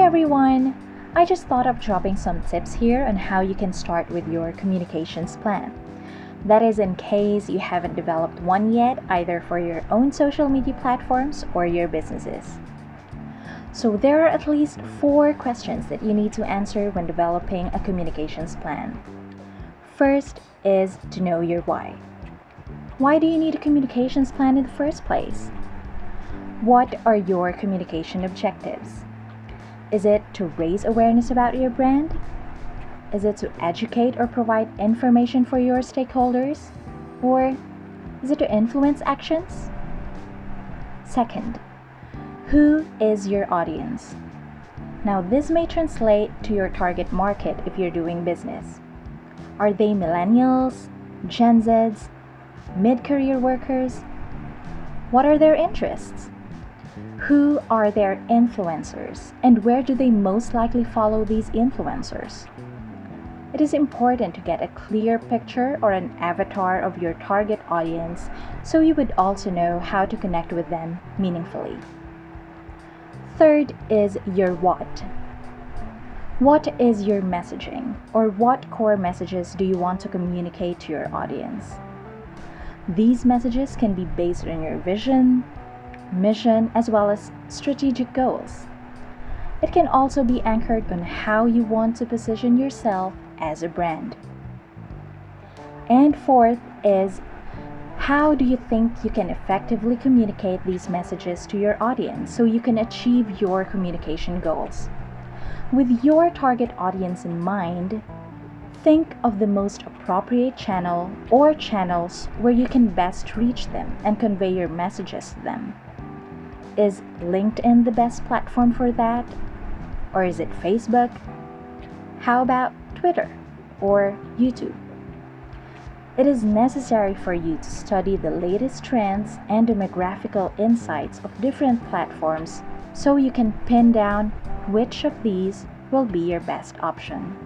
everyone! I just thought of dropping some tips here on how you can start with your communications plan. That is, in case you haven't developed one yet, either for your own social media platforms or your businesses. So, there are at least four questions that you need to answer when developing a communications plan. First is to know your why. Why do you need a communications plan in the first place? What are your communication objectives? Is it to raise awareness about your brand? Is it to educate or provide information for your stakeholders? Or is it to influence actions? Second, who is your audience? Now, this may translate to your target market if you're doing business. Are they millennials, Gen Zs, mid career workers? What are their interests? Who are their influencers and where do they most likely follow these influencers? It is important to get a clear picture or an avatar of your target audience so you would also know how to connect with them meaningfully. Third is your what. What is your messaging, or what core messages do you want to communicate to your audience? These messages can be based on your vision, mission, as well as strategic goals. It can also be anchored on how you want to position yourself as a brand. And fourth is how do you think you can effectively communicate these messages to your audience so you can achieve your communication goals? With your target audience in mind, think of the most appropriate channel or channels where you can best reach them and convey your messages to them. Is LinkedIn the best platform for that? Or is it Facebook? How about Twitter or YouTube? It is necessary for you to study the latest trends and demographical insights of different platforms so you can pin down which of these will be your best option.